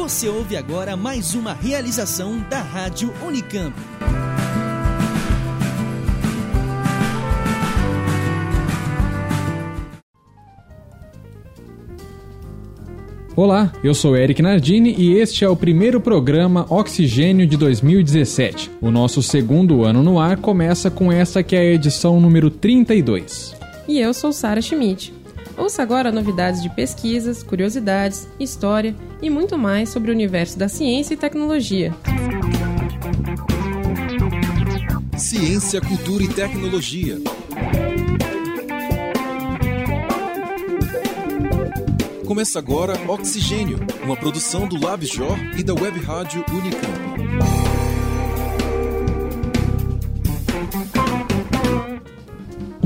Você ouve agora mais uma realização da Rádio Unicamp. Olá, eu sou Eric Nardini e este é o primeiro programa Oxigênio de 2017. O nosso segundo ano no ar começa com esta que é a edição número 32. E eu sou Sara Schmidt. Ouça agora novidades de pesquisas, curiosidades, história e muito mais sobre o universo da ciência e tecnologia. Ciência, cultura e tecnologia. Começa agora Oxigênio, uma produção do LabJOR e da Web Rádio Unicamp.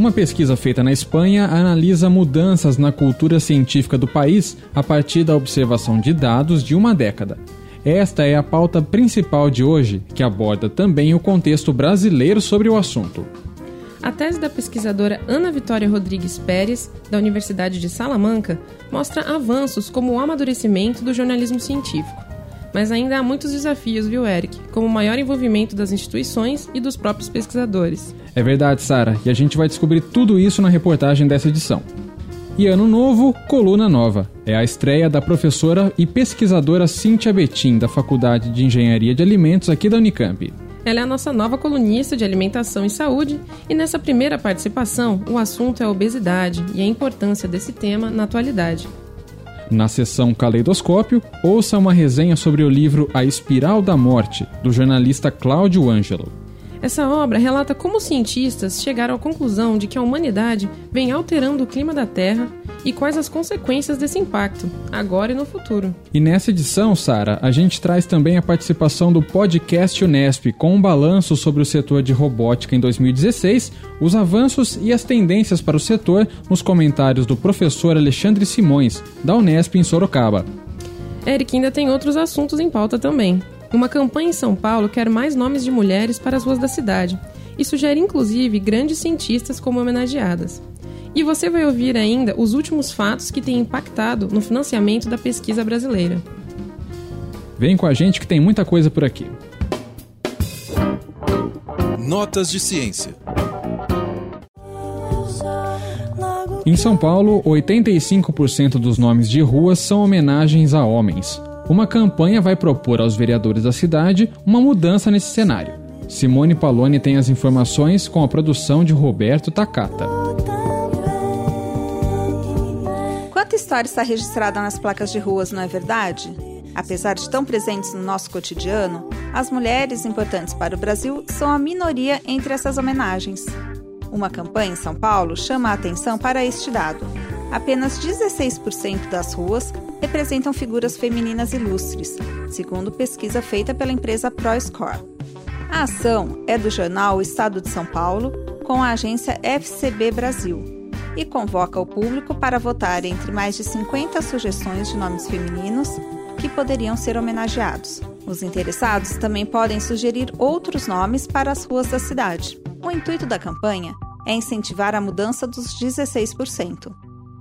Uma pesquisa feita na Espanha analisa mudanças na cultura científica do país a partir da observação de dados de uma década. Esta é a pauta principal de hoje, que aborda também o contexto brasileiro sobre o assunto. A tese da pesquisadora Ana Vitória Rodrigues Pérez, da Universidade de Salamanca, mostra avanços como o amadurecimento do jornalismo científico. Mas ainda há muitos desafios, viu, Eric? Como o maior envolvimento das instituições e dos próprios pesquisadores. É verdade, Sara, e a gente vai descobrir tudo isso na reportagem dessa edição. E ano novo, coluna nova. É a estreia da professora e pesquisadora Cíntia Betim, da Faculdade de Engenharia de Alimentos aqui da Unicamp. Ela é a nossa nova colunista de alimentação e saúde, e nessa primeira participação, o assunto é a obesidade e a importância desse tema na atualidade. Na sessão Caleidoscópio, ouça uma resenha sobre o livro A Espiral da Morte, do jornalista Cláudio Ângelo. Essa obra relata como cientistas chegaram à conclusão de que a humanidade vem alterando o clima da Terra e quais as consequências desse impacto, agora e no futuro. E nessa edição, Sara, a gente traz também a participação do podcast Unesp com um balanço sobre o setor de robótica em 2016, os avanços e as tendências para o setor nos comentários do professor Alexandre Simões, da Unesp em Sorocaba. Eric ainda tem outros assuntos em pauta também. Uma campanha em São Paulo quer mais nomes de mulheres para as ruas da cidade e sugere inclusive grandes cientistas como homenageadas. E você vai ouvir ainda os últimos fatos que têm impactado no financiamento da pesquisa brasileira. Vem com a gente que tem muita coisa por aqui. Notas de ciência. Em São Paulo, 85% dos nomes de ruas são homenagens a homens. Uma campanha vai propor aos vereadores da cidade uma mudança nesse cenário. Simone Paloni tem as informações com a produção de Roberto Takata. Quanta história está registrada nas placas de ruas, não é verdade? Apesar de tão presentes no nosso cotidiano, as mulheres importantes para o Brasil são a minoria entre essas homenagens. Uma campanha em São Paulo chama a atenção para este dado. Apenas 16% das ruas representam figuras femininas ilustres, segundo pesquisa feita pela empresa ProScore. A ação é do jornal Estado de São Paulo, com a agência FCB Brasil, e convoca o público para votar entre mais de 50 sugestões de nomes femininos que poderiam ser homenageados. Os interessados também podem sugerir outros nomes para as ruas da cidade. O intuito da campanha é incentivar a mudança dos 16%.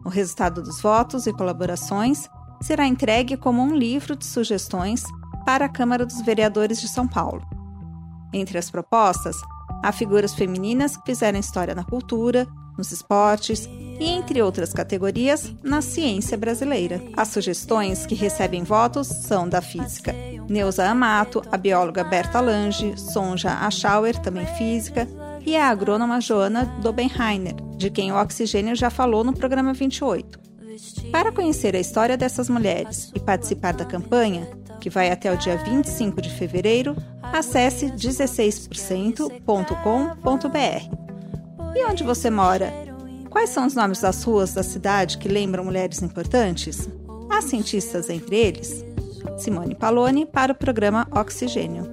O resultado dos votos e colaborações será entregue como um livro de sugestões para a Câmara dos Vereadores de São Paulo. Entre as propostas, há figuras femininas que fizeram história na cultura, nos esportes e, entre outras categorias, na ciência brasileira. As sugestões que recebem votos são da física Neuza Amato, a bióloga Berta Lange, Sonja Aschauer, também física, e a agrônoma Joana Dobenheiner, de quem o Oxigênio já falou no programa 28. Para conhecer a história dessas mulheres e participar da campanha, que vai até o dia 25 de fevereiro, acesse 16%.com.br. E onde você mora? Quais são os nomes das ruas da cidade que lembram mulheres importantes? Há cientistas entre eles? Simone Paloni para o programa Oxigênio.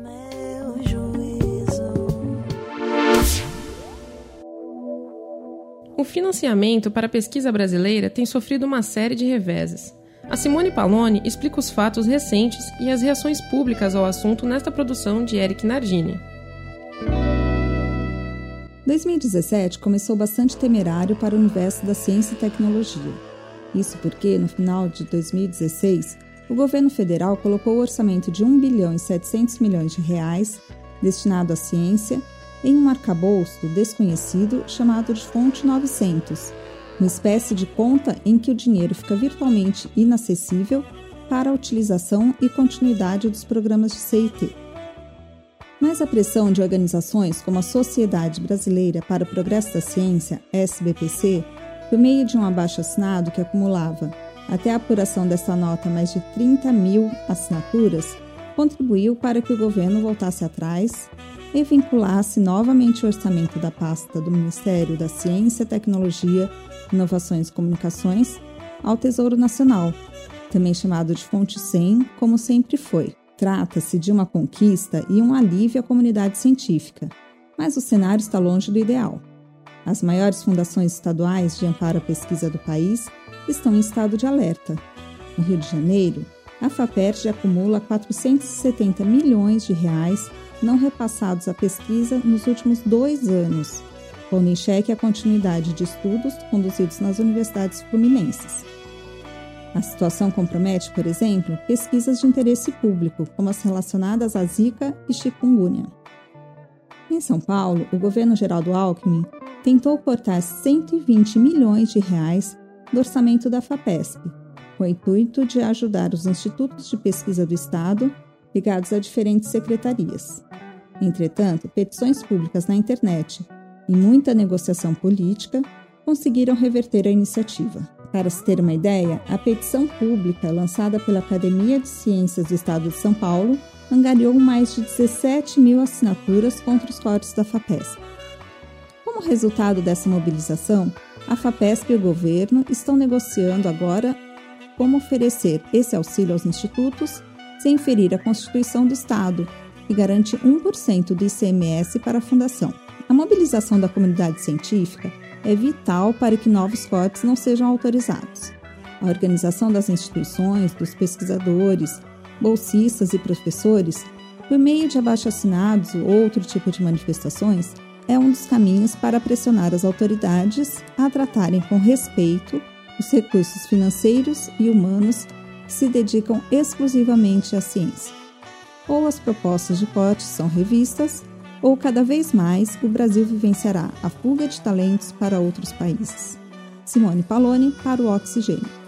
O financiamento para a pesquisa brasileira tem sofrido uma série de reveses. A Simone Paloni explica os fatos recentes e as reações públicas ao assunto nesta produção de Eric Nardini. 2017 começou bastante temerário para o universo da ciência e tecnologia. Isso porque, no final de 2016, o governo federal colocou o orçamento de 1 bilhão e 700 milhões de reais destinado à ciência em um arcabouço desconhecido chamado de Fonte 900, uma espécie de conta em que o dinheiro fica virtualmente inacessível para a utilização e continuidade dos programas de CIT. Mas a pressão de organizações como a Sociedade Brasileira para o Progresso da Ciência, SBPC, por meio de um abaixo-assinado que acumulava, até a apuração dessa nota, mais de 30 mil assinaturas, contribuiu para que o governo voltasse atrás e vinculasse novamente o orçamento da pasta do Ministério da Ciência, Tecnologia, Inovações e Comunicações ao Tesouro Nacional, também chamado de Fonte 100, como sempre foi. Trata-se de uma conquista e um alívio à comunidade científica, mas o cenário está longe do ideal. As maiores fundações estaduais de amparo à pesquisa do país estão em estado de alerta. No Rio de Janeiro, a FAPERJ acumula 470 milhões de reais não repassados à pesquisa nos últimos dois anos, pondo em xeque a continuidade de estudos conduzidos nas universidades fluminenses. A situação compromete, por exemplo, pesquisas de interesse público, como as relacionadas à Zika e chikungunya. Em São Paulo, o governo Geraldo Alckmin tentou cortar 120 milhões de reais do orçamento da FAPESP, com o intuito de ajudar os institutos de pesquisa do Estado ligados a diferentes secretarias. Entretanto, petições públicas na internet e muita negociação política conseguiram reverter a iniciativa. Para se ter uma ideia, a petição pública lançada pela Academia de Ciências do Estado de São Paulo angariou mais de 17 mil assinaturas contra os cortes da FAPESP. Como resultado dessa mobilização, a FAPESP e o governo estão negociando agora como oferecer esse auxílio aos institutos sem ferir a Constituição do Estado, que garante 1% do ICMS para a Fundação. A mobilização da comunidade científica é vital para que novos cortes não sejam autorizados. A organização das instituições, dos pesquisadores, bolsistas e professores, por meio de abaixo-assinados ou outro tipo de manifestações, é um dos caminhos para pressionar as autoridades a tratarem com respeito os recursos financeiros e humanos que se dedicam exclusivamente à ciência. Ou as propostas de corte são revistas, ou cada vez mais o Brasil vivenciará a fuga de talentos para outros países. Simone Paloni para o Oxigênio.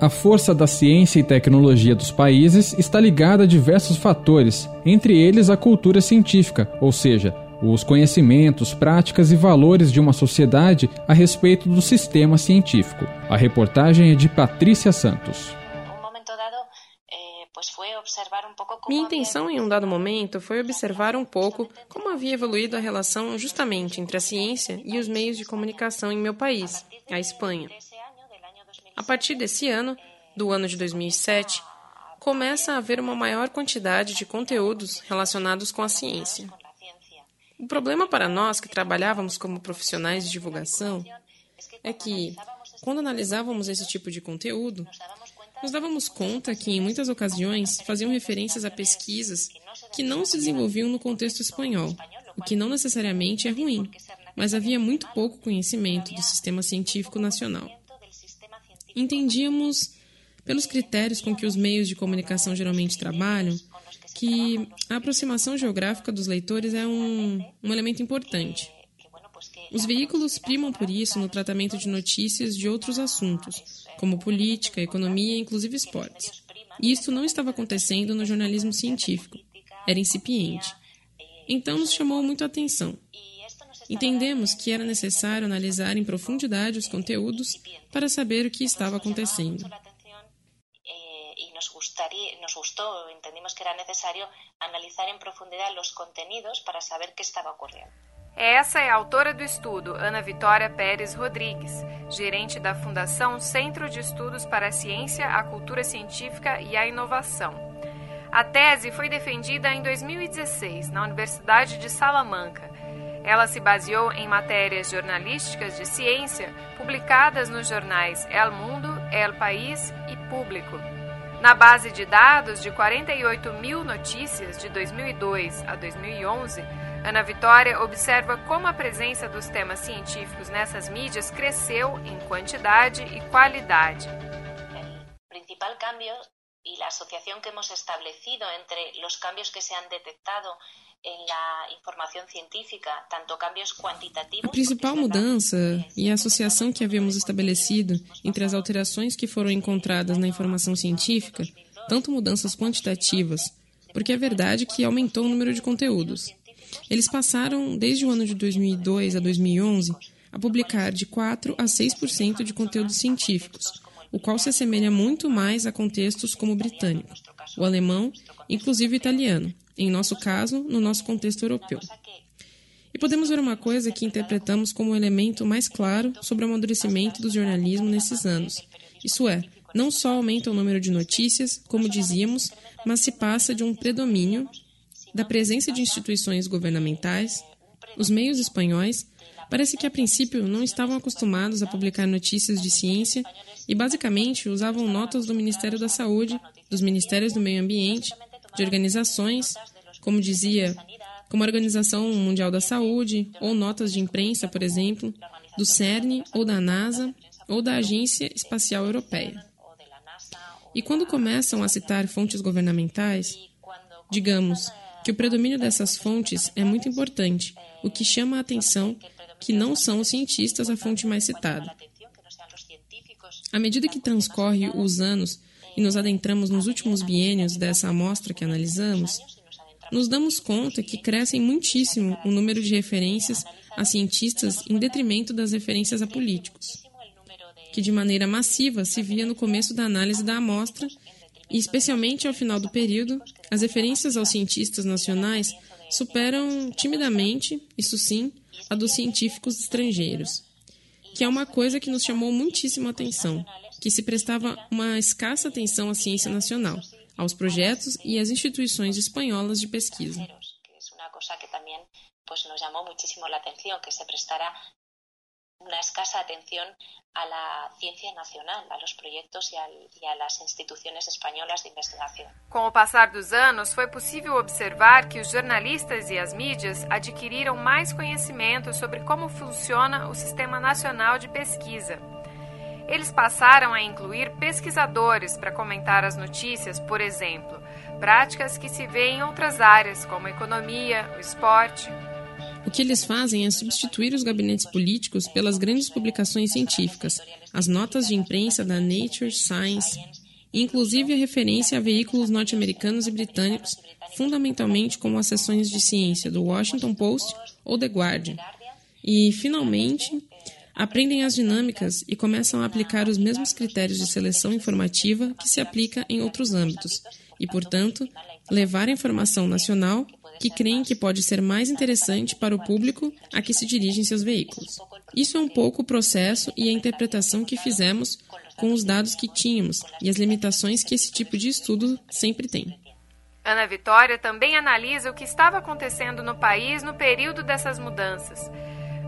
A força da ciência e tecnologia dos países está ligada a diversos fatores, entre eles a cultura científica, ou seja, os conhecimentos, práticas e valores de uma sociedade a respeito do sistema científico. A reportagem é de Patrícia Santos. Minha intenção em um dado momento foi observar um pouco como havia evoluído a relação justamente entre a ciência e os meios de comunicação em meu país, a Espanha. A partir desse ano, do ano de 2007, começa a haver uma maior quantidade de conteúdos relacionados com a ciência. O problema para nós que trabalhávamos como profissionais de divulgação é que, quando analisávamos esse tipo de conteúdo, nos dávamos conta que, em muitas ocasiões, faziam referências a pesquisas que não se desenvolviam no contexto espanhol, o que não necessariamente é ruim, mas havia muito pouco conhecimento do sistema científico nacional. Entendíamos, pelos critérios com que os meios de comunicação geralmente trabalham, que a aproximação geográfica dos leitores é um, um elemento importante. Os veículos primam por isso no tratamento de notícias de outros assuntos, como política, economia e inclusive esportes. Isso não estava acontecendo no jornalismo científico. Era incipiente. Então nos chamou muito a atenção. Entendemos que era necessário analisar em profundidade os conteúdos para saber o que estava acontecendo. Nos gustou, entendimos que era necessário analisar em profundidade os conteúdos para saber o que estava ocorrendo. Essa é a autora do estudo, Ana Vitória Pérez Rodrigues, gerente da Fundação Centro de Estudos para a Ciência, a Cultura Científica e a Inovação. A tese foi defendida em 2016 na Universidade de Salamanca ela se baseou em matérias jornalísticas de ciência publicadas nos jornais El Mundo, El País e Público. Na base de dados de 48 mil notícias de 2002 a 2011, Ana Vitória observa como a presença dos temas científicos nessas mídias cresceu em quantidade e qualidade. O principal cambio e a associação que hemos establecido entre os cambios que se han detectado a principal mudança e a associação que havíamos estabelecido entre as alterações que foram encontradas na informação científica, tanto mudanças quantitativas, porque é verdade que aumentou o número de conteúdos. Eles passaram, desde o ano de 2002 a 2011, a publicar de 4 a 6% de conteúdos científicos, o qual se assemelha muito mais a contextos como o britânico, o alemão, inclusive o italiano, em nosso caso, no nosso contexto europeu. E podemos ver uma coisa que interpretamos como o um elemento mais claro sobre o amadurecimento do jornalismo nesses anos. Isso é, não só aumenta o número de notícias, como dizíamos, mas se passa de um predomínio da presença de instituições governamentais, os meios espanhóis parece que a princípio não estavam acostumados a publicar notícias de ciência e basicamente usavam notas do Ministério da Saúde, dos Ministérios do Meio Ambiente de organizações, como dizia, como a Organização Mundial da Saúde, ou notas de imprensa, por exemplo, do CERN ou da NASA ou da Agência Espacial Europeia. E quando começam a citar fontes governamentais, digamos que o predomínio dessas fontes é muito importante, o que chama a atenção que não são os cientistas a fonte mais citada. À medida que transcorre os anos e nos adentramos nos últimos biênios dessa amostra que analisamos, nos damos conta que crescem muitíssimo o número de referências a cientistas em detrimento das referências a políticos, que de maneira massiva se via no começo da análise da amostra e, especialmente ao final do período, as referências aos cientistas nacionais superam timidamente, isso sim, a dos científicos estrangeiros, que é uma coisa que nos chamou muitíssimo a atenção que se prestava uma escassa atenção à ciência nacional, aos projetos e às instituições espanholas de pesquisa. Nos chamou muitíssimo a à ciência nacional, a los proyectos e a, las instituciones españolas de investigación. Com o passar dos anos, foi possível observar que os jornalistas e as mídias adquiriram mais conhecimento sobre como funciona o Sistema Nacional de Pesquisa eles passaram a incluir pesquisadores para comentar as notícias, por exemplo, práticas que se vêem em outras áreas, como a economia, o esporte. O que eles fazem é substituir os gabinetes políticos pelas grandes publicações científicas, as notas de imprensa da Nature, Science, inclusive a referência a veículos norte-americanos e britânicos, fundamentalmente como as seções de ciência do Washington Post ou The Guardian. E, finalmente, aprendem as dinâmicas e começam a aplicar os mesmos critérios de seleção informativa que se aplica em outros âmbitos e, portanto, levar a informação nacional que creem que pode ser mais interessante para o público a que se dirigem seus veículos. Isso é um pouco o processo e a interpretação que fizemos com os dados que tínhamos e as limitações que esse tipo de estudo sempre tem. Ana Vitória também analisa o que estava acontecendo no país no período dessas mudanças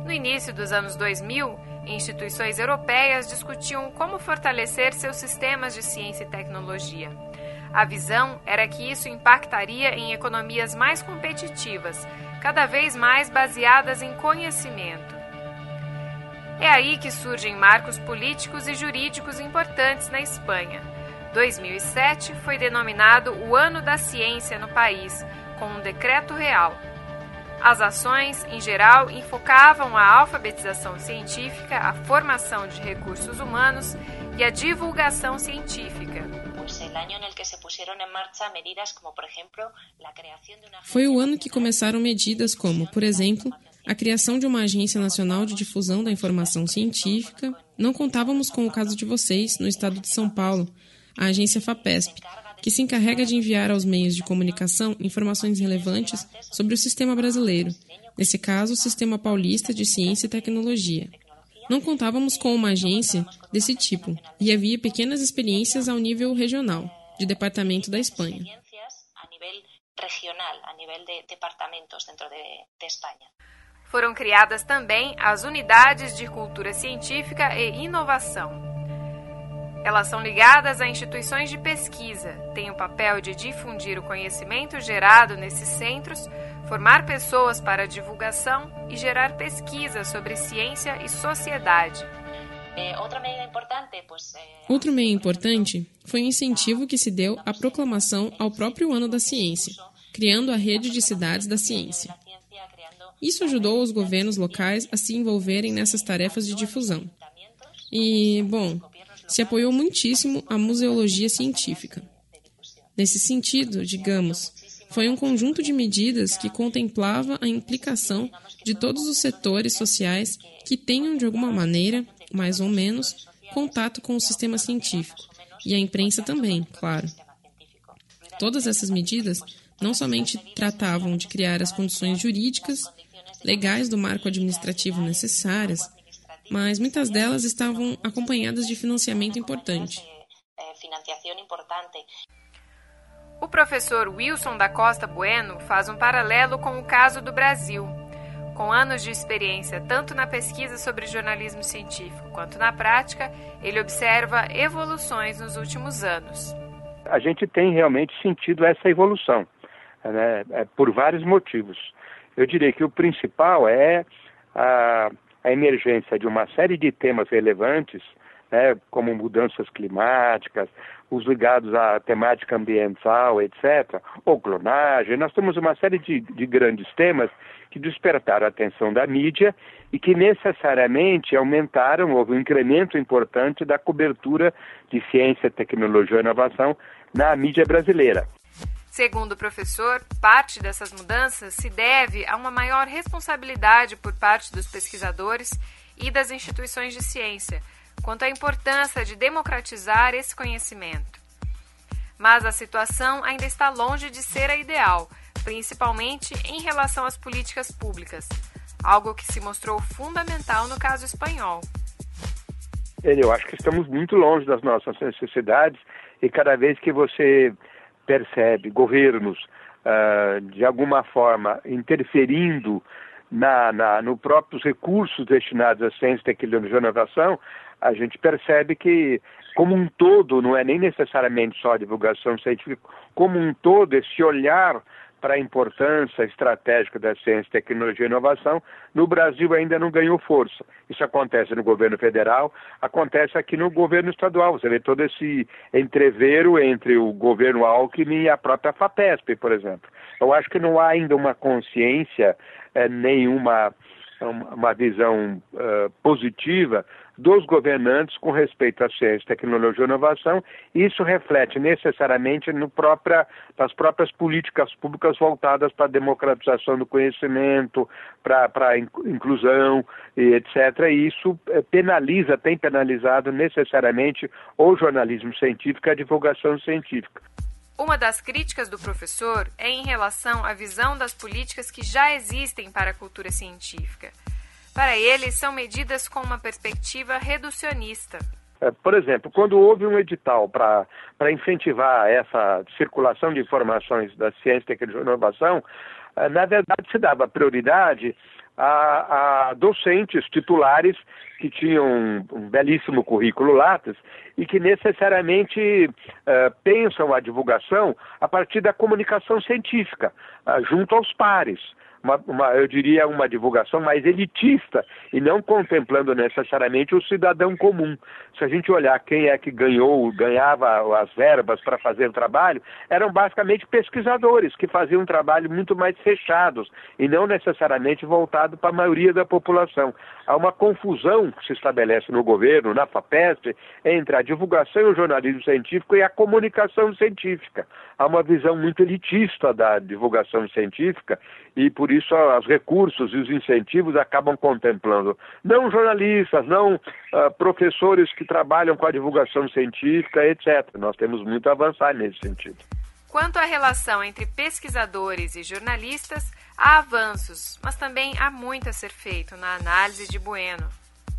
no início dos anos 2000, instituições europeias discutiam como fortalecer seus sistemas de ciência e tecnologia. A visão era que isso impactaria em economias mais competitivas, cada vez mais baseadas em conhecimento. É aí que surgem marcos políticos e jurídicos importantes na Espanha. 2007 foi denominado o Ano da Ciência no país, com um decreto real, as ações, em geral, enfocavam a alfabetização científica, a formação de recursos humanos e a divulgação científica. Foi o ano que começaram medidas como, por exemplo, a criação de uma Agência Nacional de Difusão da Informação Científica. Não contávamos com o caso de vocês, no estado de São Paulo, a agência FAPESP, que se encarrega de enviar aos meios de comunicação informações relevantes sobre o sistema brasileiro, nesse caso, o Sistema Paulista de Ciência e Tecnologia. Não contávamos com uma agência desse tipo e havia pequenas experiências ao nível regional, de departamento da Espanha. Foram criadas também as unidades de cultura científica e inovação. Elas são ligadas a instituições de pesquisa, têm o papel de difundir o conhecimento gerado nesses centros, formar pessoas para a divulgação e gerar pesquisa sobre ciência e sociedade. Eh, Outro meio importante foi o incentivo que se deu à proclamação ao próprio ano da ciência, criando a rede de cidades da ciência. Isso ajudou os governos locais a se envolverem nessas tarefas de difusão. E, bom, se apoiou muitíssimo a museologia científica. Nesse sentido, digamos, foi um conjunto de medidas que contemplava a implicação de todos os setores sociais que tenham, de alguma maneira, mais ou menos, contato com o sistema científico, e a imprensa também, claro. Todas essas medidas não somente tratavam de criar as condições jurídicas, legais do marco administrativo necessárias, mas muitas delas estavam acompanhadas de financiamento importante. O professor Wilson da Costa Bueno faz um paralelo com o caso do Brasil. Com anos de experiência tanto na pesquisa sobre jornalismo científico quanto na prática, ele observa evoluções nos últimos anos. A gente tem realmente sentido essa evolução, né, é, por vários motivos. Eu diria que o principal é a, a emergência de uma série de temas relevantes, né, como mudanças climáticas, os ligados à temática ambiental, etc., ou clonagem. Nós temos uma série de, de grandes temas que despertaram a atenção da mídia e que necessariamente aumentaram, houve um incremento importante da cobertura de ciência, tecnologia e inovação na mídia brasileira. Segundo o professor, parte dessas mudanças se deve a uma maior responsabilidade por parte dos pesquisadores e das instituições de ciência quanto à importância de democratizar esse conhecimento. Mas a situação ainda está longe de ser a ideal principalmente em relação às políticas públicas, algo que se mostrou fundamental no caso espanhol. Eu acho que estamos muito longe das nossas necessidades e cada vez que você percebe governos uh, de alguma forma interferindo na, na, no próprios recursos destinados à ciência, tecnologia e inovação, a gente percebe que, como um todo, não é nem necessariamente só a divulgação científica, como um todo, esse olhar para a importância estratégica da ciência, tecnologia e inovação, no Brasil ainda não ganhou força. Isso acontece no governo federal, acontece aqui no governo estadual. Você vê todo esse entreveiro entre o governo Alckmin e a própria FAPESP, por exemplo. Eu acho que não há ainda uma consciência, é, nenhuma uma visão uh, positiva dos governantes com respeito à ciência, tecnologia e inovação. Isso reflete necessariamente no própria, nas próprias políticas públicas voltadas para a democratização do conhecimento, para, a inclusão, e etc. E isso eh, penaliza, tem penalizado necessariamente o jornalismo científico e a divulgação científica. Uma das críticas do professor é em relação à visão das políticas que já existem para a cultura científica. Para ele, são medidas com uma perspectiva reducionista. É, por exemplo, quando houve um edital para incentivar essa circulação de informações da ciência, tecnologia e inovação, é, na verdade se dava prioridade a, a docentes titulares que tinham um, belíssimo currículo Lattes e que necessariamente uh, pensam a divulgação a partir da comunicação científica, uh, junto aos pares uma, uma, eu diria, uma divulgação mais elitista e não contemplando necessariamente o cidadão comum. Se a gente olhar quem é que ganhou, ganhava as verbas para fazer o trabalho, eram basicamente pesquisadores que faziam um trabalho muito mais fechados e não necessariamente voltado para a maioria da população. Há uma confusão que se estabelece no governo, na FAPESP, entre a divulgação e o jornalismo científico e a comunicação científica. Há uma visão muito elitista da divulgação científica e por isso os recursos e os incentivos acabam contemplando não jornalistas, não uh, professores que trabalham com a divulgação científica, etc. Nós temos muito a avançar nesse sentido. Quanto à relação entre pesquisadores e jornalistas, há avanços, mas também há muito a ser feito na análise de Bueno.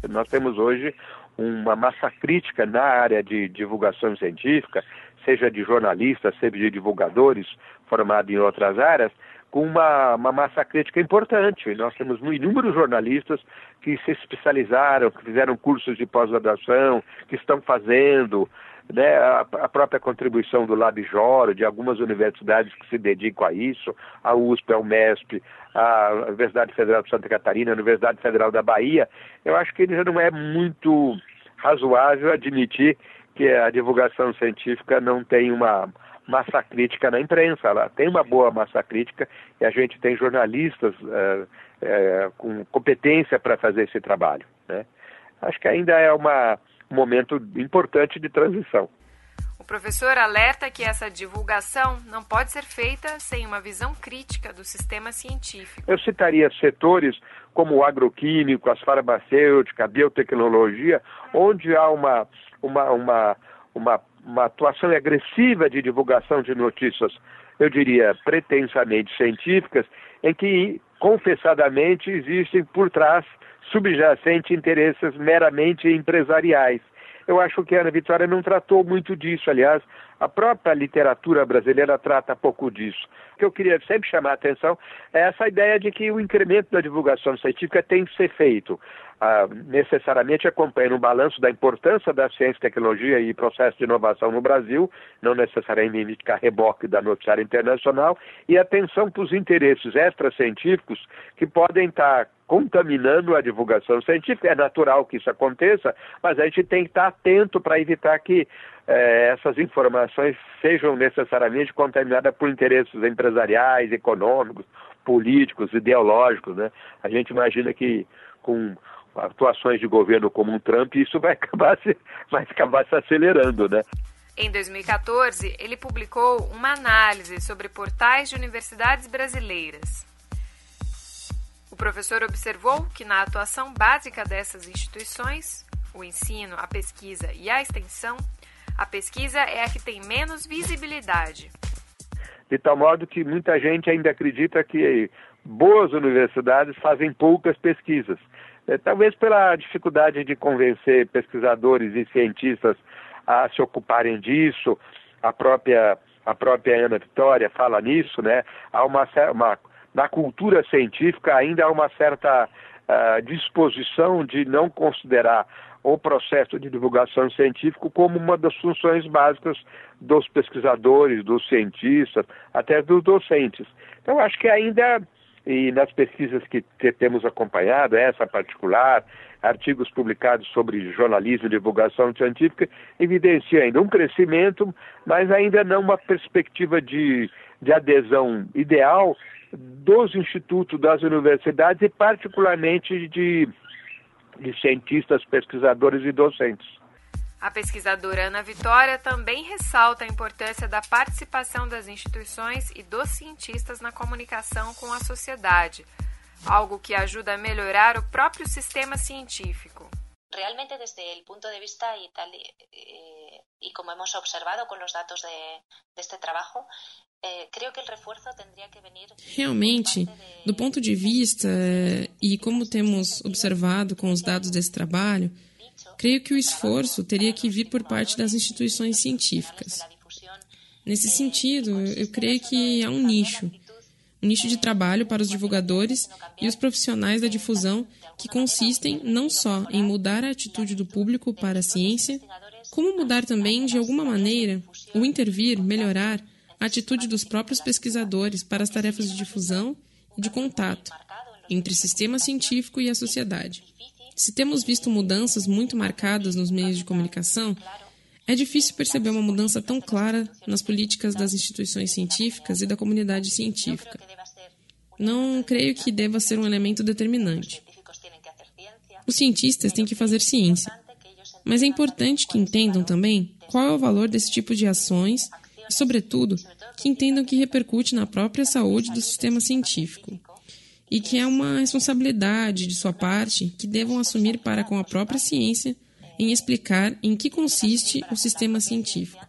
Nós temos hoje uma massa crítica na área de divulgação científica, seja de jornalistas, seja de divulgadores formados em outras áreas, com uma, uma massa crítica importante. Nós temos inúmeros jornalistas que se especializaram, que fizeram cursos de pós-graduação, que estão fazendo, né, a, a, própria contribuição do LabJOR, de algumas universidades que se dedicam a isso, a USP, a UMESP, a Universidade Federal de Santa Catarina, a Universidade Federal da Bahia, eu acho que já não é muito razoável admitir que a divulgação científica não tem uma massa crítica na imprensa, ela tem uma boa massa crítica e a gente tem jornalistas é, é, com competência para fazer esse trabalho. Né? Acho que ainda é uma, um momento importante de transição. O professor alerta que essa divulgação não pode ser feita sem uma visão crítica do sistema científico. Eu citaria setores como o agroquímico, as farmacêuticas, a biotecnologia, onde há uma, uma, uma, uma uma atuação agressiva de divulgação de notícias, eu diria, pretensamente científicas, em que, confessadamente, existem por trás subjacentes interesses meramente empresariais. Eu acho que a Ana Vitória não tratou muito disso, aliás, a própria literatura brasileira trata pouco disso. O que eu queria sempre chamar a atenção é essa ideia de que o incremento da divulgação científica tem que ser feito ah, necessariamente acompanhando um balanço da importância da ciência, tecnologia e processo de inovação no Brasil, não necessariamente a reboque da noticiária internacional, e atenção para os interesses extracientíficos que podem estar contaminando a divulgação científica. É natural que isso aconteça, mas a gente tem que estar atento para evitar que eh, essas informações sejam necessariamente contaminadas por interesses empresariais, econômicos, políticos, ideológicos. Né? A gente imagina que com atuações de governo como um Trump, isso vai acabar se, vai acabar se acelerando, né? Em 2014, ele publicou uma análise sobre portais de universidades brasileiras. O professor observou que na atuação básica dessas instituições, o ensino, a pesquisa e a extensão, a pesquisa é a que tem menos visibilidade. De tal modo que muita gente ainda acredita que boas universidades fazem poucas pesquisas. É, talvez pela dificuldade de convencer pesquisadores e cientistas a se ocuparem disso, a própria a própria Ana Vitória fala nisso, né? Há uma, uma na cultura científica ainda há uma certa uh, disposição de não considerar o processo de divulgação científica como uma das funções básicas dos pesquisadores, dos cientistas, até dos docentes. Então, acho que ainda e nas pesquisas que temos acompanhado, essa particular, artigos publicados sobre jornalismo e divulgação científica, evidencia ainda um crescimento, mas ainda não uma perspectiva de, de adesão ideal dos institutos, das universidades e particularmente de, de cientistas, pesquisadores e docentes. A pesquisadora Ana Vitória também ressalta a importância da participação das instituições e dos cientistas na comunicação com a sociedade, algo que ajuda a melhorar o próprio sistema científico. Realmente, desde o ponto de vista e tal, eh, e como hemos observado com os dados de, deste trabalho, eh, creio que o reforço teria que venir. Realmente, do ponto de vista eh, e como temos observado com os dados desse trabalho, Creio que o esforço teria que vir por parte das instituições científicas. Nesse sentido, eu creio que há um nicho, um nicho de trabalho para os divulgadores e os profissionais da difusão que consistem não só em mudar a atitude do público para a ciência, como mudar também, de alguma maneira, ou intervir, melhorar a atitude dos próprios pesquisadores para as tarefas de difusão e de contato entre o sistema científico e a sociedade. Se temos visto mudanças muito marcadas nos meios de comunicação, é difícil perceber uma mudança tão clara nas políticas das instituições científicas e da comunidade científica. Não creio que deva ser um elemento determinante. Os cientistas têm que fazer ciência, mas é importante que entendam também qual é o valor desse tipo de ações e, sobretudo, que entendam que repercute na própria saúde do sistema científico e que é uma responsabilidade de sua parte que devam assumir para com a própria ciência em explicar em que consiste o sistema científico,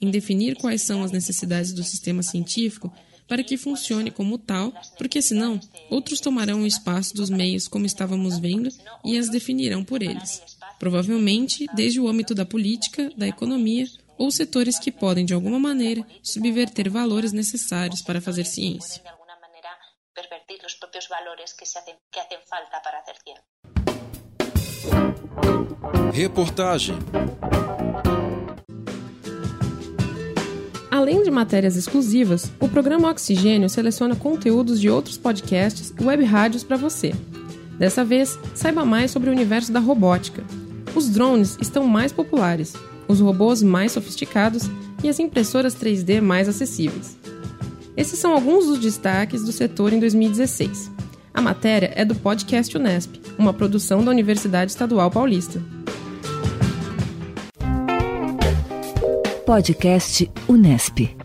em definir quais são as necessidades do sistema científico para que funcione como tal, porque senão outros tomarão o espaço dos meios como estávamos vendo e as definirão por eles. Provavelmente desde o âmbito da política, da economia ou setores que podem de alguma maneira subverter valores necessários para fazer ciência. Reportagem. Além de matérias exclusivas, o programa Oxigênio seleciona conteúdos de outros podcasts e web rádios para você. Dessa vez, saiba mais sobre o universo da robótica. Os drones estão mais populares, os robôs mais sofisticados e as impressoras 3D mais acessíveis. Esses são alguns dos destaques do setor em 2016. A matéria é do podcast Unesp, uma produção da Universidade Estadual Paulista. Podcast Unesp.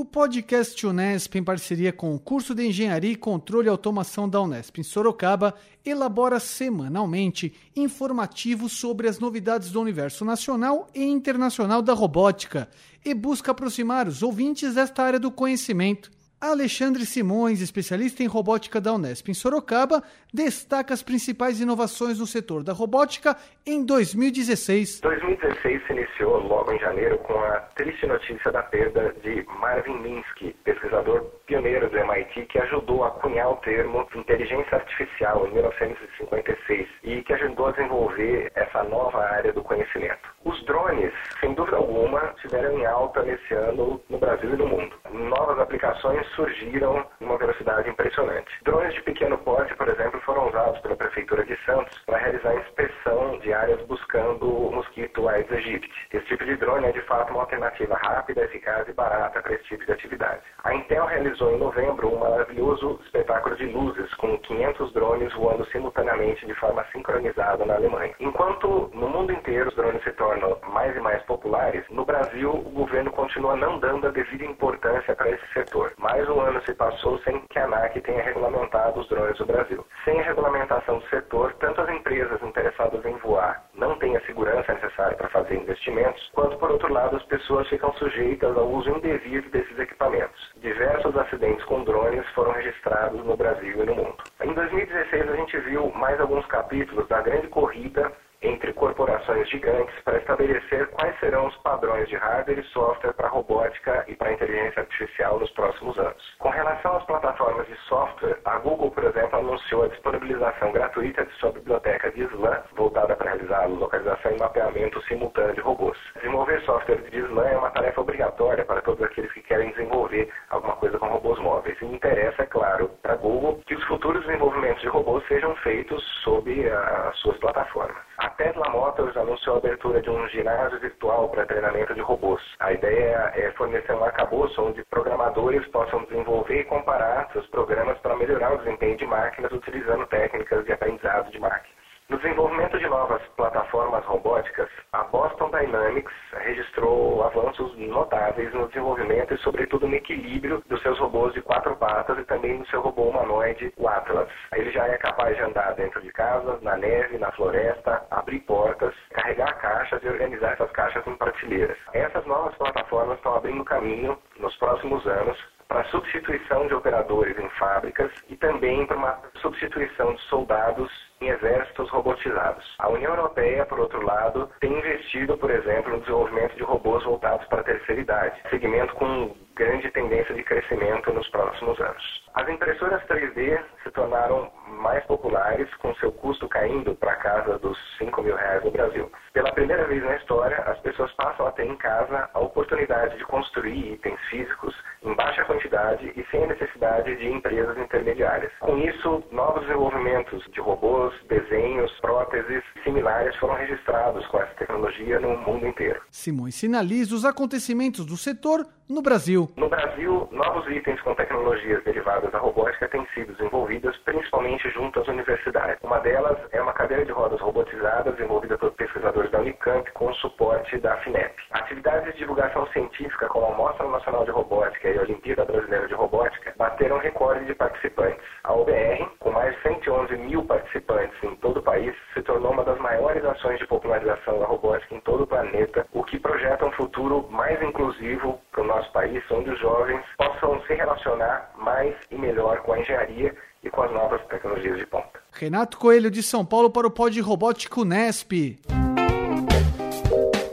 O podcast Unesp, em parceria com o curso de Engenharia e Controle e Automação da Unesp em Sorocaba, elabora semanalmente informativos sobre as novidades do universo nacional e internacional da robótica e busca aproximar os ouvintes desta área do conhecimento. Alexandre Simões, especialista em robótica da Unesp em Sorocaba, destaca as principais inovações no setor da robótica em 2016. 2016 se iniciou logo em janeiro com a triste notícia da perda de Marvin Minsky, pesquisador pioneiro do MIT que ajudou a cunhar o termo inteligência artificial em 1956 e que ajudou a desenvolver essa nova área do conhecimento. Os drones, sem dúvida alguma, estiveram em alta nesse ano no Brasil e no mundo. Novas aplicações surgiram numa velocidade impressionante. Drones de pequeno porte, por exemplo, foram usados pela Prefeitura de Santos para realizar inspeção de áreas buscando o mosquito Aedes aegypti. Esse tipo de drone é de fato uma alternativa rápida, eficaz e barata para esse tipo de atividade. A Intel realizou em novembro um maravilhoso espetáculo de luzes com 500 drones voando simultaneamente de forma sincronizada na Alemanha. Enquanto no mundo inteiro os drones se tornam mais e mais populares, no Brasil o governo continua não dando a devida importância para esse setor. Mais um ano se passou sem que a ANAC tenha regulamentado os drones no Brasil. Sem regulamentação do setor, tanto as empresas interessadas em voar não têm a segurança necessária para fazer investimentos, quanto por outro lado as pessoas ficam sujeitas ao uso indevido desses equipamentos. Diversos acidentes com drones foram registrados no Brasil e no mundo. Em 2016 a gente viu mais alguns capítulos da grande corrida entre corporações gigantes para estabelecer quais serão os padrões de hardware e software para robótica e para inteligência artificial nos próximos anos. Com relação às plataformas de software, a Google, por exemplo, anunciou a disponibilização gratuita de sua biblioteca de SLAM, voltada para realizar localização e mapeamento simultâneo de robôs. Desenvolver software de SLAM é uma tarefa obrigatória para todos aqueles que querem desenvolver alguma coisa com robôs móveis. E interessa, é claro, para a Google que os futuros desenvolvimentos de robôs sejam feitos sob as suas plataformas. A Tesla Motors anunciou a abertura de um ginásio virtual para treinamento de robôs. A ideia é fornecer um arcabouço onde programadores possam desenvolver e comparar seus programas para melhorar o desempenho de máquinas utilizando técnicas de aprendizado de máquinas. No desenvolvimento de novas plataformas robóticas, a Boston Dynamics registrou avanços notáveis no desenvolvimento e, sobretudo, no equilíbrio dos seus robôs de quatro patas e também no seu robô humanoide, o Atlas. Ele já é capaz de andar dentro de casas, na neve, na floresta, abrir portas, carregar caixas e organizar essas caixas em prateleiras. Essas novas plataformas estão abrindo caminho nos próximos anos para substituição de operadores em fábricas e também para uma substituição de soldados em exércitos robotizados. A União Europeia, por outro lado, tem investido, por exemplo, no desenvolvimento de robôs voltados para a terceira idade, segmento com grande tendência de crescimento nos próximos anos. As impressoras 3D se tornaram mais populares, com seu custo caindo para casa dos 5 mil reais no Brasil. Pela primeira vez na história, as pessoas passam a ter em casa a oportunidade de construir itens físicos em baixa quantidade e sem a necessidade de empresas intermediárias. Com isso, novos desenvolvimentos de robôs, desenhos, próteses similares foram registrados com essa tecnologia no mundo inteiro. Simões sinaliza os acontecimentos do setor no Brasil. No Brasil, novos itens com tecnologias derivadas da robótica têm sido desenvolvidas principalmente junto às universidades. Uma delas é uma cadeira de rodas robotizada desenvolvida por pesquisadores da Unicamp com o suporte da FINEP. Atividades de divulgação científica como a Mostra Nacional de Robótica e a Olimpíada Brasileira de Robótica bateram recorde de participantes. A OBR, com mais de 111 mil participantes em todo o país, se tornou uma das maiores ações de popularização da robótica em todo o planeta, o que projeta um futuro mais inclusivo para o nosso país, onde os jovens possam se relacionar mais e melhor com a engenharia e com as novas tecnologias de ponta. Renato Coelho de São Paulo para o Pod Robótico Unesp.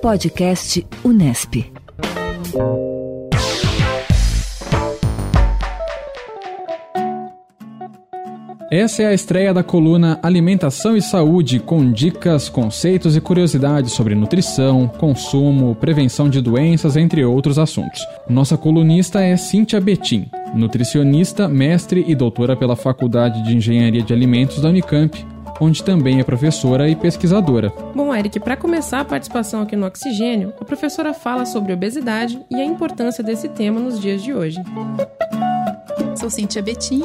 Podcast Unesp. Essa é a estreia da coluna Alimentação e Saúde, com dicas, conceitos e curiosidades sobre nutrição, consumo, prevenção de doenças, entre outros assuntos. Nossa colunista é Cíntia Betim, nutricionista, mestre e doutora pela Faculdade de Engenharia de Alimentos da Unicamp, onde também é professora e pesquisadora. Bom, Eric, para começar a participação aqui no Oxigênio, a professora fala sobre obesidade e a importância desse tema nos dias de hoje. Sou Cíntia Betim.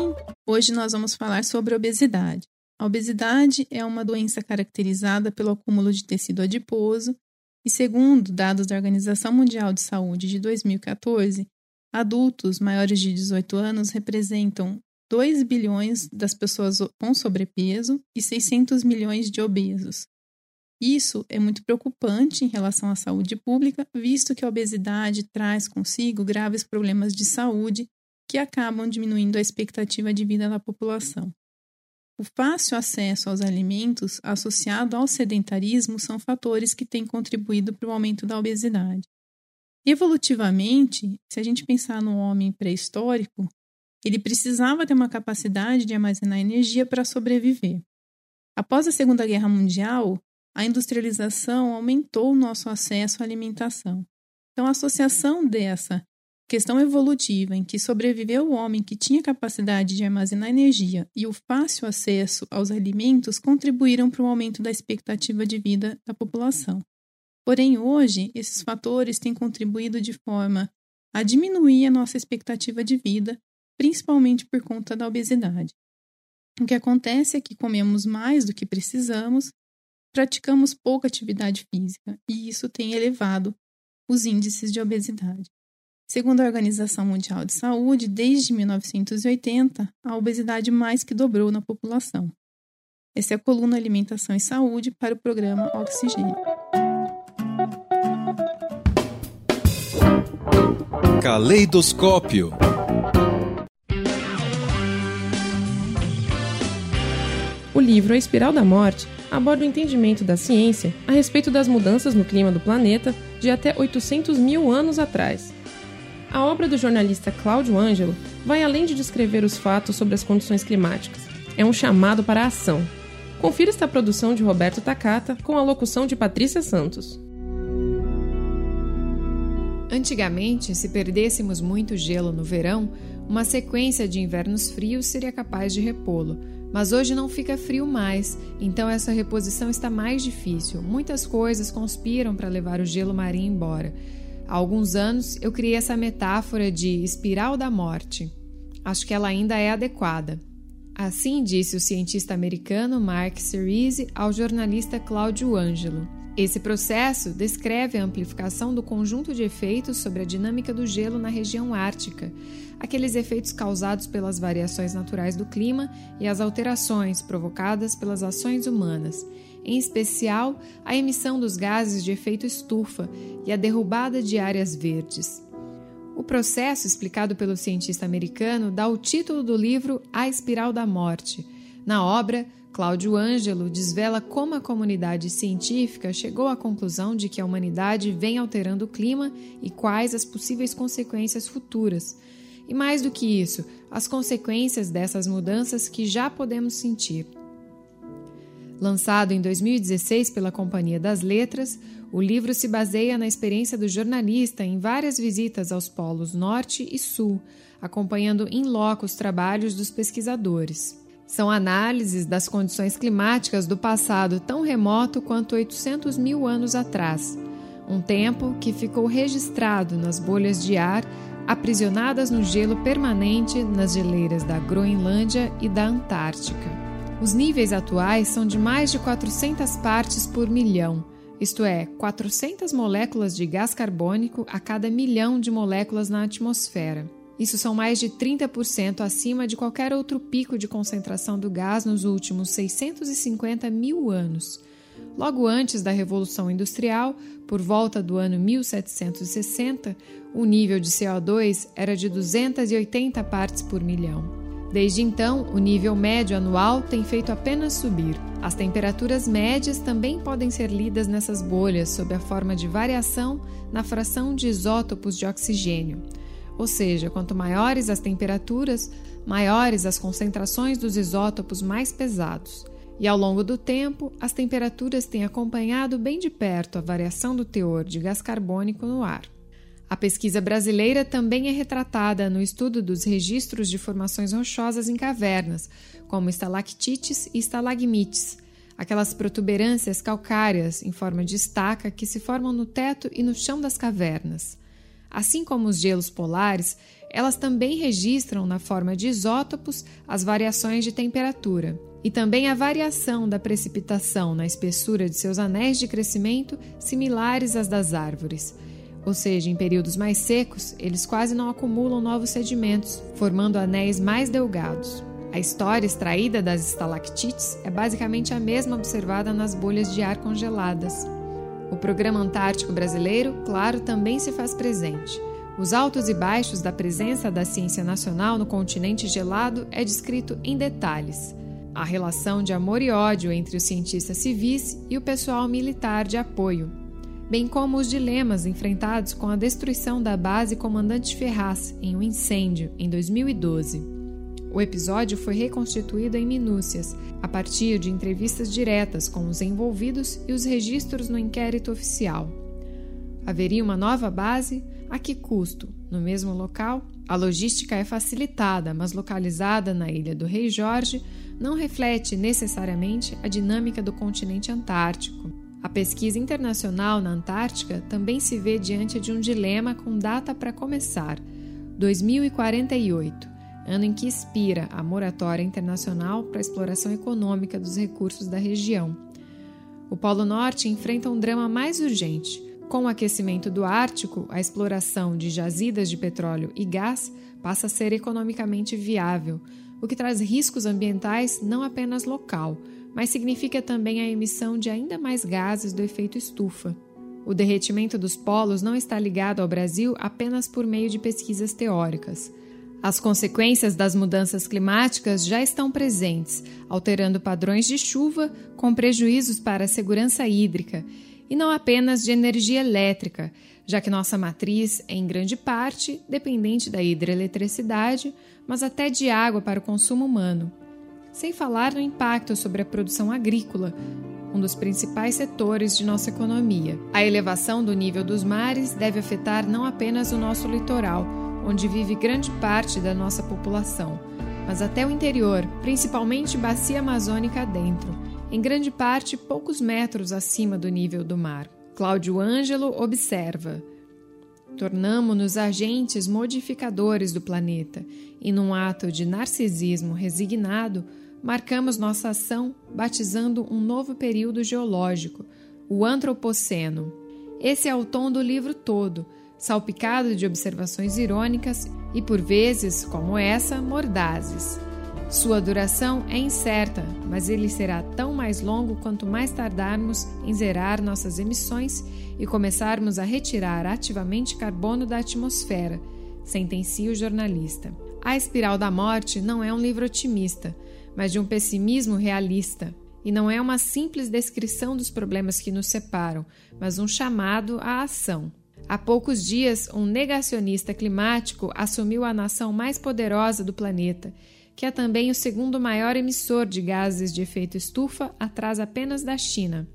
Hoje nós vamos falar sobre obesidade. A obesidade é uma doença caracterizada pelo acúmulo de tecido adiposo e, segundo dados da Organização Mundial de Saúde de 2014, adultos maiores de 18 anos representam 2 bilhões das pessoas com sobrepeso e 600 milhões de obesos. Isso é muito preocupante em relação à saúde pública, visto que a obesidade traz consigo graves problemas de saúde que acabam diminuindo a expectativa de vida da população. O fácil acesso aos alimentos associado ao sedentarismo são fatores que têm contribuído para o aumento da obesidade. Evolutivamente, se a gente pensar no homem pré-histórico, ele precisava ter uma capacidade de armazenar energia para sobreviver. Após a Segunda Guerra Mundial, a industrialização aumentou o nosso acesso à alimentação. Então, a associação dessa questão evolutiva em que sobreviveu o homem que tinha capacidade de armazenar energia e o fácil acesso aos alimentos contribuíram para o aumento da expectativa de vida da população. Porém, hoje, esses fatores têm contribuído de forma a diminuir a nossa expectativa de vida principalmente por conta da obesidade. O que acontece é que comemos mais do que precisamos, praticamos pouca atividade física e isso tem elevado os índices de obesidade. Segundo a Organização Mundial de Saúde, desde 1980, a obesidade mais que dobrou na população. Essa é a coluna Alimentação e Saúde para o programa Oxigênio. Caleidoscópio O livro A Espiral da Morte aborda o entendimento da ciência a respeito das mudanças no clima do planeta de até 800 mil anos atrás. A obra do jornalista Cláudio Ângelo vai além de descrever os fatos sobre as condições climáticas. É um chamado para a ação. Confira esta produção de Roberto Takata com a locução de Patrícia Santos. Antigamente, se perdêssemos muito gelo no verão, uma sequência de invernos frios seria capaz de repô-lo mas hoje não fica frio mais, então essa reposição está mais difícil. Muitas coisas conspiram para levar o gelo marinho embora. Há alguns anos eu criei essa metáfora de espiral da morte. Acho que ela ainda é adequada. Assim disse o cientista americano Mark Cerise ao jornalista Cláudio Ângelo. Esse processo descreve a amplificação do conjunto de efeitos sobre a dinâmica do gelo na região ártica, aqueles efeitos causados pelas variações naturais do clima e as alterações provocadas pelas ações humanas, em especial a emissão dos gases de efeito estufa e a derrubada de áreas verdes. O processo, explicado pelo cientista americano, dá o título do livro A Espiral da Morte. Na obra, Cláudio Ângelo desvela como a comunidade científica chegou à conclusão de que a humanidade vem alterando o clima e quais as possíveis consequências futuras. E mais do que isso, as consequências dessas mudanças que já podemos sentir. Lançado em 2016 pela Companhia das Letras, o livro se baseia na experiência do jornalista em várias visitas aos polos Norte e Sul, acompanhando em loco os trabalhos dos pesquisadores. São análises das condições climáticas do passado tão remoto quanto 800 mil anos atrás, um tempo que ficou registrado nas bolhas de ar aprisionadas no gelo permanente nas geleiras da Groenlândia e da Antártica. Os níveis atuais são de mais de 400 partes por milhão, isto é, 400 moléculas de gás carbônico a cada milhão de moléculas na atmosfera. Isso são mais de 30% acima de qualquer outro pico de concentração do gás nos últimos 650 mil anos. Logo antes da Revolução Industrial, por volta do ano 1760, o nível de CO2 era de 280 partes por milhão. Desde então, o nível médio anual tem feito apenas subir. As temperaturas médias também podem ser lidas nessas bolhas sob a forma de variação na fração de isótopos de oxigênio. Ou seja, quanto maiores as temperaturas, maiores as concentrações dos isótopos mais pesados. E ao longo do tempo, as temperaturas têm acompanhado bem de perto a variação do teor de gás carbônico no ar. A pesquisa brasileira também é retratada no estudo dos registros de formações rochosas em cavernas, como estalactites e estalagmites, aquelas protuberâncias calcárias em forma de estaca que se formam no teto e no chão das cavernas. Assim como os gelos polares, elas também registram na forma de isótopos as variações de temperatura e também a variação da precipitação na espessura de seus anéis de crescimento similares às das árvores. Ou seja, em períodos mais secos, eles quase não acumulam novos sedimentos, formando anéis mais delgados. A história extraída das estalactites é basicamente a mesma observada nas bolhas de ar congeladas. O Programa Antártico Brasileiro, claro, também se faz presente. Os altos e baixos da presença da ciência nacional no continente gelado é descrito em detalhes a relação de amor e ódio entre os cientistas civis e o pessoal militar de apoio, bem como os dilemas enfrentados com a destruição da base Comandante Ferraz em um incêndio em 2012. O episódio foi reconstituído em minúcias, a partir de entrevistas diretas com os envolvidos e os registros no inquérito oficial. Haveria uma nova base? A que custo? No mesmo local? A logística é facilitada, mas localizada na ilha do Rei Jorge, não reflete necessariamente a dinâmica do continente antártico. A pesquisa internacional na Antártica também se vê diante de um dilema com data para começar: 2048, ano em que expira a moratória internacional para a exploração econômica dos recursos da região. O Polo Norte enfrenta um drama mais urgente. Com o aquecimento do Ártico, a exploração de jazidas de petróleo e gás passa a ser economicamente viável, o que traz riscos ambientais não apenas local, mas significa também a emissão de ainda mais gases do efeito estufa. O derretimento dos polos não está ligado ao Brasil apenas por meio de pesquisas teóricas. As consequências das mudanças climáticas já estão presentes, alterando padrões de chuva, com prejuízos para a segurança hídrica, e não apenas de energia elétrica, já que nossa matriz é em grande parte dependente da hidroeletricidade, mas até de água para o consumo humano. Sem falar no impacto sobre a produção agrícola, um dos principais setores de nossa economia. A elevação do nível dos mares deve afetar não apenas o nosso litoral, onde vive grande parte da nossa população, mas até o interior, principalmente bacia amazônica dentro, em grande parte poucos metros acima do nível do mar. Cláudio Ângelo observa: Tornamo-nos agentes modificadores do planeta e, num ato de narcisismo resignado, marcamos nossa ação batizando um novo período geológico, o Antropoceno. Esse é o tom do livro todo, salpicado de observações irônicas e, por vezes, como essa, mordazes. Sua duração é incerta, mas ele será tão mais longo quanto mais tardarmos em zerar nossas emissões e começarmos a retirar ativamente carbono da atmosfera, sentencia o jornalista. A Espiral da Morte não é um livro otimista, mas de um pessimismo realista. E não é uma simples descrição dos problemas que nos separam, mas um chamado à ação. Há poucos dias, um negacionista climático assumiu a nação mais poderosa do planeta que é também o segundo maior emissor de gases de efeito estufa, atrás apenas da China.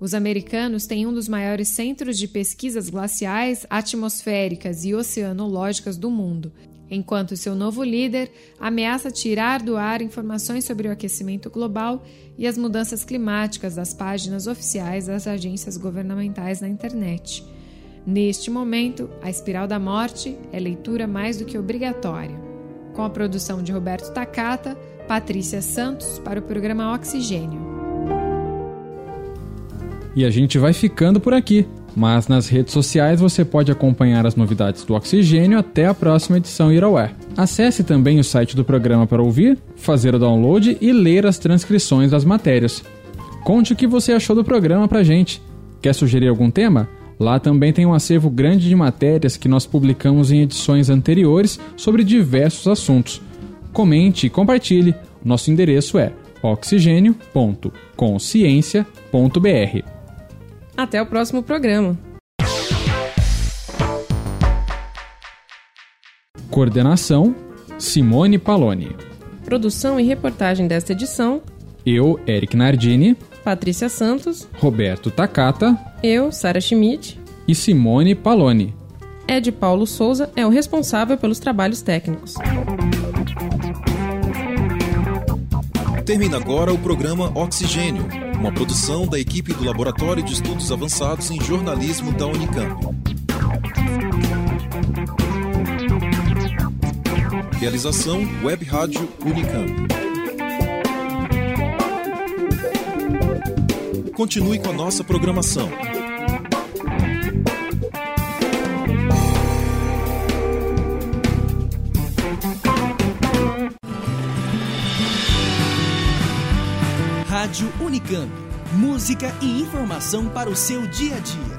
Os americanos têm um dos maiores centros de pesquisas glaciais, atmosféricas e oceanológicas do mundo, enquanto seu novo líder ameaça tirar do ar informações sobre o aquecimento global e as mudanças climáticas das páginas oficiais das agências governamentais na internet. Neste momento, a espiral da morte é leitura mais do que obrigatória com a produção de Roberto Takata, Patrícia Santos para o programa Oxigênio. E a gente vai ficando por aqui, mas nas redes sociais você pode acompanhar as novidades do Oxigênio até a próxima edição Iraware. Acesse também o site do programa para ouvir, fazer o download e ler as transcrições das matérias. Conte o que você achou do programa pra gente. Quer sugerir algum tema? Lá também tem um acervo grande de matérias que nós publicamos em edições anteriores sobre diversos assuntos. Comente e compartilhe. Nosso endereço é oxigênio.consciência.br. Até o próximo programa. Coordenação Simone Paloni. Produção e reportagem desta edição: eu, Eric Nardini, Patrícia Santos, Roberto Takata, eu, Sara Schmidt e Simone Paloni. Ed Paulo Souza é o responsável pelos trabalhos técnicos. Termina agora o programa Oxigênio, uma produção da equipe do Laboratório de Estudos Avançados em Jornalismo da Unicamp. Realização Web Rádio Unicamp. Continue com a nossa programação. Rádio Unicamp. Música e informação para o seu dia a dia.